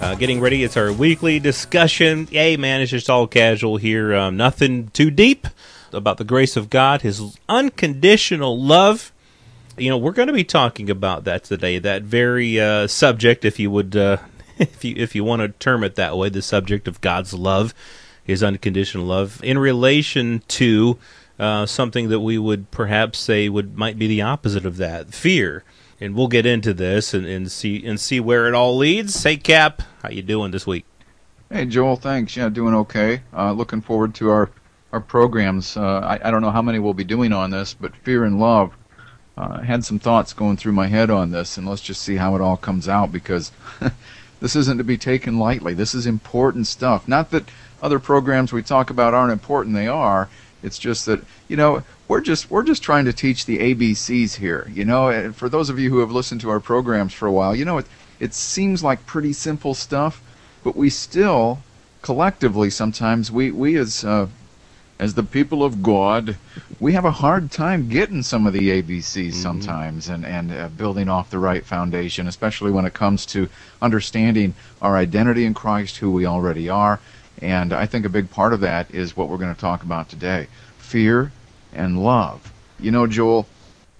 Uh, getting ready. It's our weekly discussion. Hey, man, it's just all casual here. Um, nothing too deep about the grace of God, His unconditional love. You know, we're going to be talking about that today. That very uh, subject, if you would, uh, if you if you want to term it that way, the subject of God's love, His unconditional love, in relation to uh, something that we would perhaps say would might be the opposite of that, fear and we'll get into this and, and see and see where it all leads. Hey, Cap, how you doing this week? Hey, Joel. Thanks. Yeah, doing okay. Uh, looking forward to our our programs. Uh, I, I don't know how many we'll be doing on this, but fear and love. Uh, had some thoughts going through my head on this, and let's just see how it all comes out because this isn't to be taken lightly. This is important stuff. Not that other programs we talk about aren't important; they are. It's just that you know we're just we're just trying to teach the ABCs here. You know, and for those of you who have listened to our programs for a while, you know it it seems like pretty simple stuff, but we still collectively sometimes we we as uh, as the people of God, we have a hard time getting some of the ABCs mm-hmm. sometimes and and uh, building off the right foundation, especially when it comes to understanding our identity in Christ, who we already are. And I think a big part of that is what we're going to talk about today. Fear and love. You know, Joel,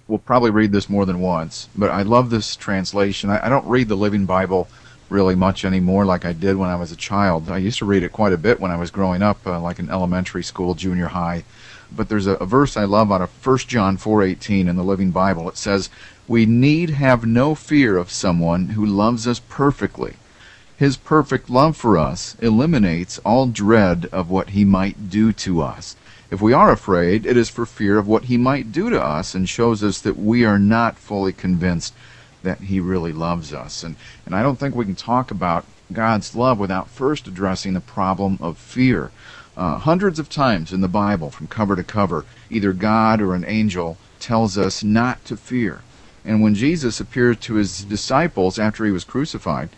we'll probably read this more than once, but I love this translation. I, don't read the Living Bible really much anymore like I did when I was a child. I used to read it quite a bit when I was growing up, uh, like in elementary school, junior high. But there's a, a verse I love out of 1 John 4:18 in the Living Bible. It says, "We need have no fear of someone who loves us perfectly. His perfect love for us eliminates all dread of what he might do to us." If we are afraid, it is for fear of what he might do to us and shows us that we are not fully convinced that he really loves us. And, and I don't think we can talk about God's love without first addressing the problem of fear. Uh, hundreds of times in the Bible, from cover to cover, either God or an angel tells us not to fear. And when Jesus appeared to his disciples after he was crucified,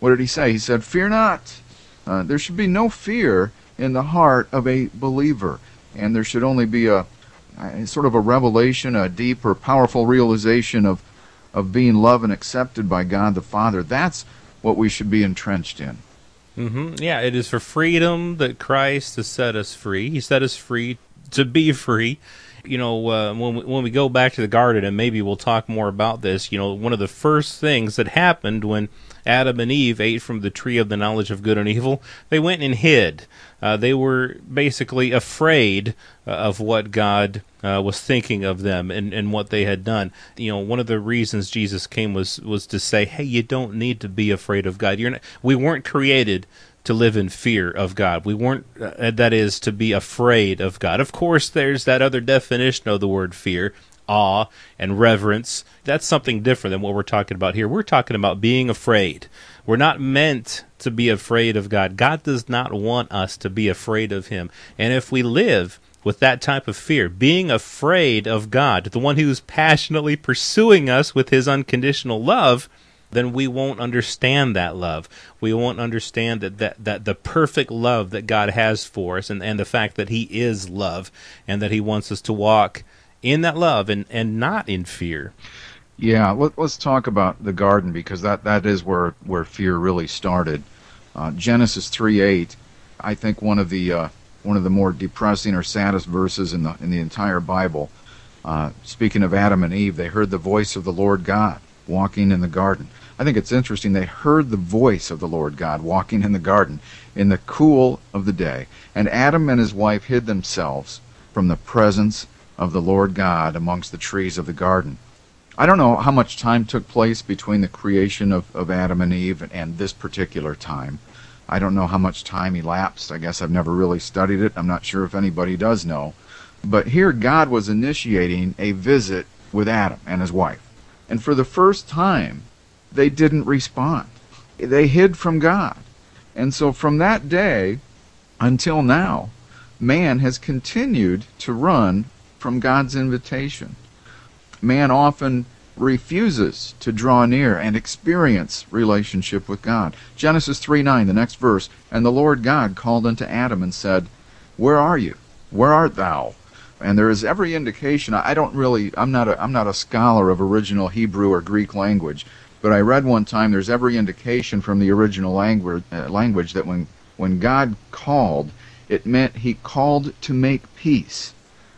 what did he say? He said, Fear not. Uh, there should be no fear in the heart of a believer and there should only be a, a sort of a revelation, a deep or powerful realization of of being loved and accepted by God the Father. That's what we should be entrenched in. Mm-hmm. Yeah, it is for freedom that Christ has set us free. He set us free to be free. You know, uh, when we, when we go back to the garden, and maybe we'll talk more about this. You know, one of the first things that happened when Adam and Eve ate from the tree of the knowledge of good and evil, they went and hid. Uh, they were basically afraid uh, of what God uh, was thinking of them and, and what they had done. You know, one of the reasons Jesus came was was to say, "Hey, you don't need to be afraid of God. You're not, we weren't created." To live in fear of God. We weren't, uh, that is, to be afraid of God. Of course, there's that other definition of the word fear awe and reverence. That's something different than what we're talking about here. We're talking about being afraid. We're not meant to be afraid of God. God does not want us to be afraid of Him. And if we live with that type of fear, being afraid of God, the one who's passionately pursuing us with His unconditional love, then we won't understand that love. We won't understand that, that, that the perfect love that God has for us and, and the fact that He is love and that He wants us to walk in that love and, and not in fear. Yeah, let, us talk about the garden because that, that is where, where fear really started. Uh, Genesis 3 8, I think one of the uh, one of the more depressing or saddest verses in the in the entire Bible. Uh, speaking of Adam and Eve, they heard the voice of the Lord God walking in the garden. I think it's interesting. They heard the voice of the Lord God walking in the garden in the cool of the day, and Adam and his wife hid themselves from the presence of the Lord God amongst the trees of the garden. I don't know how much time took place between the creation of, of Adam and Eve and this particular time. I don't know how much time elapsed. I guess I've never really studied it. I'm not sure if anybody does know. But here God was initiating a visit with Adam and his wife. And for the first time, they didn't respond. They hid from God. And so from that day until now, man has continued to run from God's invitation. Man often refuses to draw near and experience relationship with God. Genesis 3 9, the next verse, and the Lord God called unto Adam and said, Where are you? Where art thou? And there is every indication. I don't really. I'm not. A, I'm not a scholar of original Hebrew or Greek language, but I read one time. There's every indication from the original language, uh, language that when when God called, it meant He called to make peace.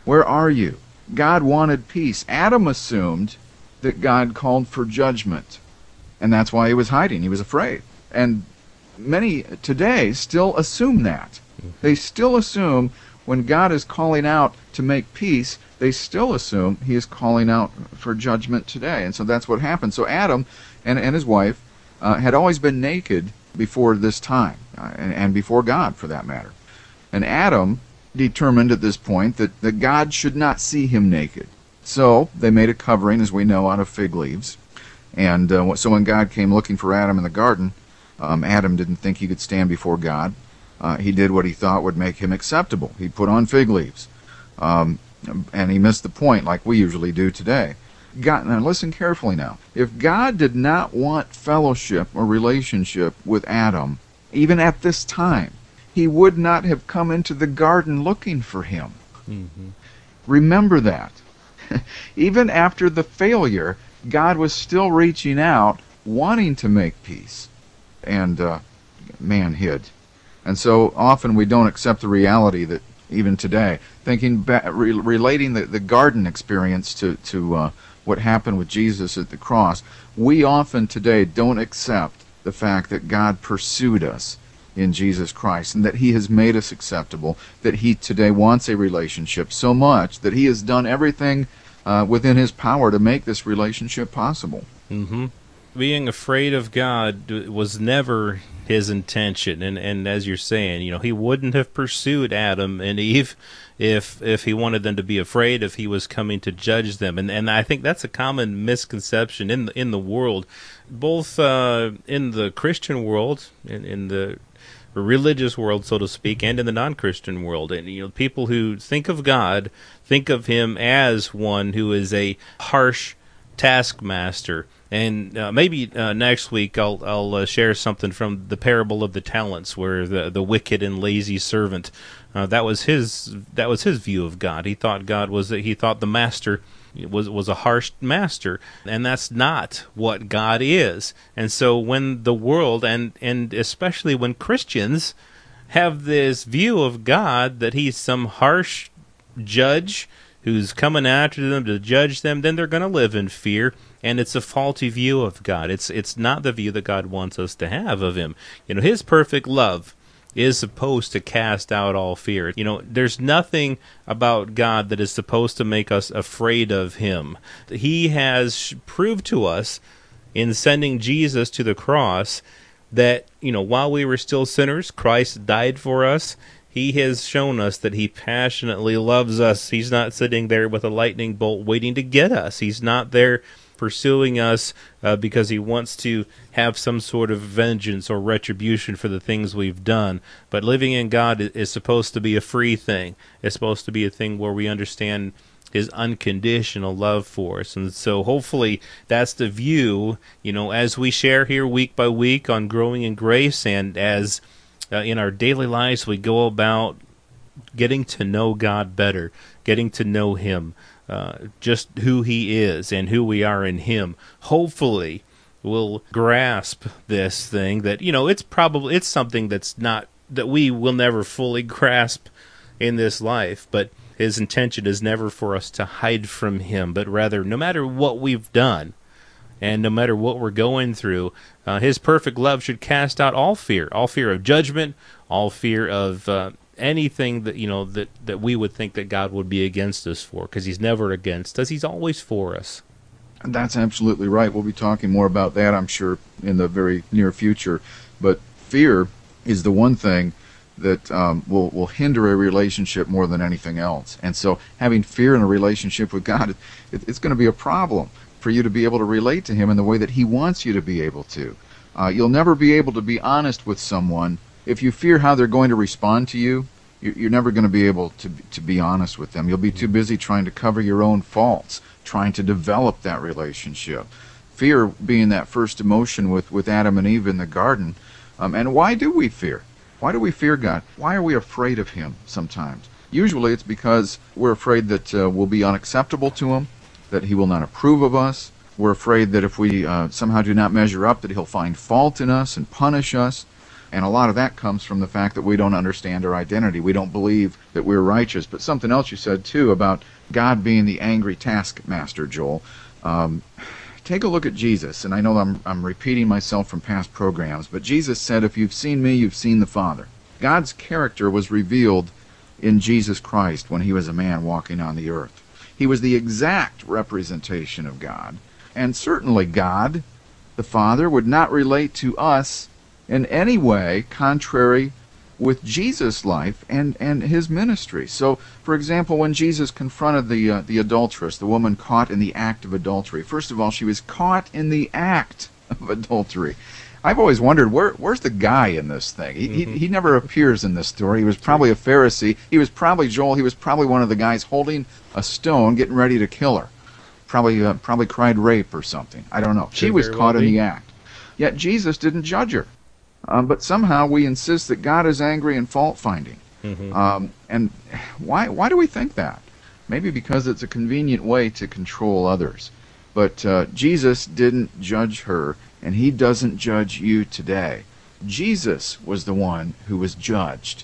Where are you? God wanted peace. Adam assumed that God called for judgment, and that's why he was hiding. He was afraid. And many today still assume that. They still assume when God is calling out to make peace, they still assume he is calling out for judgment today. And so that's what happened. So Adam and, and his wife uh, had always been naked before this time, uh, and, and before God for that matter. And Adam determined at this point that, that God should not see him naked. So they made a covering, as we know, out of fig leaves. And uh, so when God came looking for Adam in the garden, um, Adam didn't think he could stand before God uh, he did what he thought would make him acceptable. He put on fig leaves. Um, and he missed the point like we usually do today. God, now listen carefully now. If God did not want fellowship or relationship with Adam, even at this time, he would not have come into the garden looking for him. Mm-hmm. Remember that. even after the failure, God was still reaching out, wanting to make peace. And uh, man hid. And so often we don't accept the reality that even today, thinking re- relating the, the garden experience to, to uh, what happened with Jesus at the cross, we often today don't accept the fact that God pursued us in Jesus Christ and that He has made us acceptable, that He today wants a relationship so much that He has done everything uh, within His power to make this relationship possible. Mm-hmm. Being afraid of God was never his intention and and as you're saying you know he wouldn't have pursued Adam and Eve if if he wanted them to be afraid if he was coming to judge them. And and I think that's a common misconception in the in the world both uh, in the Christian world in, in the religious world so to speak and in the non-Christian world. And you know people who think of God think of him as one who is a harsh taskmaster and uh, maybe uh, next week I'll I'll uh, share something from the parable of the talents, where the the wicked and lazy servant uh, that was his that was his view of God. He thought God was he thought the master was was a harsh master, and that's not what God is. And so when the world and and especially when Christians have this view of God that he's some harsh judge who's coming after them to judge them, then they're going to live in fear and it's a faulty view of God. It's it's not the view that God wants us to have of him. You know, his perfect love is supposed to cast out all fear. You know, there's nothing about God that is supposed to make us afraid of him. He has proved to us in sending Jesus to the cross that, you know, while we were still sinners, Christ died for us. He has shown us that he passionately loves us. He's not sitting there with a lightning bolt waiting to get us. He's not there pursuing us uh, because he wants to have some sort of vengeance or retribution for the things we've done. But living in God is supposed to be a free thing. It's supposed to be a thing where we understand his unconditional love for us. And so hopefully that's the view, you know, as we share here week by week on growing in grace and as uh, in our daily lives we go about getting to know God better, getting to know him. Uh, just who he is and who we are in him. Hopefully, we'll grasp this thing that you know it's probably it's something that's not that we will never fully grasp in this life, but his intention is never for us to hide from him, but rather, no matter what we've done, and no matter what we're going through, uh, his perfect love should cast out all fear, all fear of judgment, all fear of uh, anything that you know that that we would think that God would be against us for because he's never against us he's always for us. That's absolutely right. We'll be talking more about that I'm sure in the very near future. But fear is the one thing that um, will will hinder a relationship more than anything else. And so having fear in a relationship with God it, it's going to be a problem for you to be able to relate to him in the way that he wants you to be able to. Uh, you'll never be able to be honest with someone if you fear how they're going to respond to you, you're, never going to be able to to be honest with them. You'll be too busy trying to cover your own faults, trying to develop that relationship. Fear being that first emotion with with Adam and Eve in the garden. Um, and why do we fear? Why do we fear God? Why are we afraid of Him sometimes? Usually it's because we're afraid that uh, we'll be unacceptable to Him, that He will not approve of us. We're afraid that if we uh, somehow do not measure up, that He'll find fault in us and punish us. And a lot of that comes from the fact that we don't understand our identity. We don't believe that we're righteous. But something else you said, too, about God being the angry taskmaster, Joel. Um, take a look at Jesus. And I know I'm, I'm repeating myself from past programs, but Jesus said, If you've seen me, you've seen the Father. God's character was revealed in Jesus Christ when he was a man walking on the earth. He was the exact representation of God. And certainly God, the Father, would not relate to us in any way contrary with Jesus' life and, and his ministry. So, for example, when Jesus confronted the uh, the adulteress, the woman caught in the act of adultery. First of all, she was caught in the act of adultery. I've always wondered where where's the guy in this thing? He, mm-hmm. he, he never appears in this story. He was probably a Pharisee. He was probably Joel. He was probably one of the guys holding a stone, getting ready to kill her. Probably uh, probably cried rape or something. I don't know. She was caught well in the act. Yet Jesus didn't judge her. Um, but somehow we insist that God is angry and fault finding. Mm-hmm. Um, and why, why do we think that? Maybe because it's a convenient way to control others. But uh, Jesus didn't judge her, and he doesn't judge you today. Jesus was the one who was judged,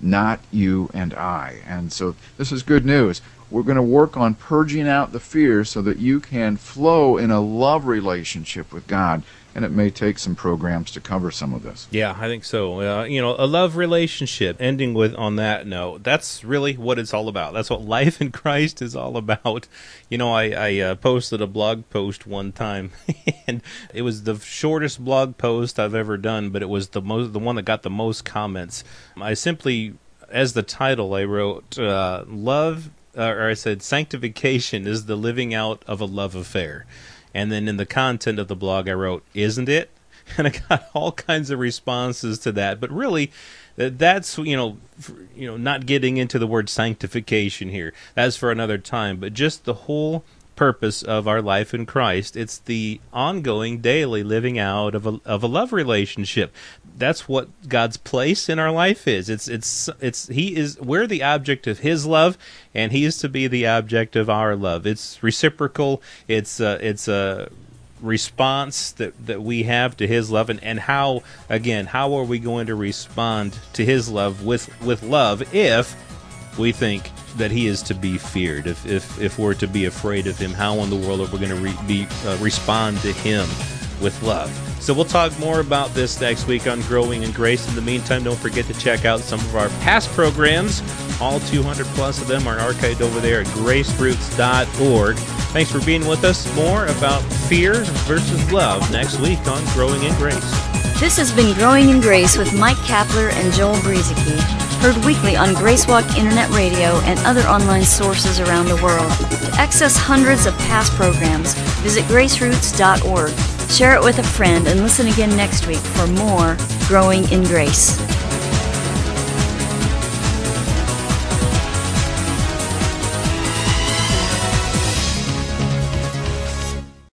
not you and I. And so this is good news. We're going to work on purging out the fear so that you can flow in a love relationship with God and it may take some programs to cover some of this. Yeah, I think so. Uh, you know, a love relationship. Ending with on that note, that's really what it's all about. That's what life in Christ is all about. You know, I, I uh, posted a blog post one time, and it was the shortest blog post I've ever done, but it was the most, the one that got the most comments. I simply, as the title, I wrote, uh, "Love." Uh, or I said, sanctification is the living out of a love affair. And then in the content of the blog, I wrote, Isn't it? And I got all kinds of responses to that. But really, that's you know you know not getting into the word sanctification here that's for another time but just the whole purpose of our life in Christ. It's the ongoing, daily living out of a of a love relationship. That's what God's place in our life is. It's it's it's He is we're the object of His love, and He is to be the object of our love. It's reciprocal. It's uh, it's a response that, that we have to his love and, and how again how are we going to respond to his love with with love if we think that he is to be feared. If, if, if we're to be afraid of him, how in the world are we going to re- be, uh, respond to him with love? So we'll talk more about this next week on Growing in Grace. In the meantime, don't forget to check out some of our past programs. All 200 plus of them are archived over there at graceroots.org. Thanks for being with us. More about fear versus love next week on Growing in Grace. This has been Growing in Grace with Mike Kapler and Joel Brueseke, heard weekly on Gracewalk Internet Radio and other online sources around the world. To access hundreds of past programs, visit graceroots.org. Share it with a friend and listen again next week for more Growing in Grace.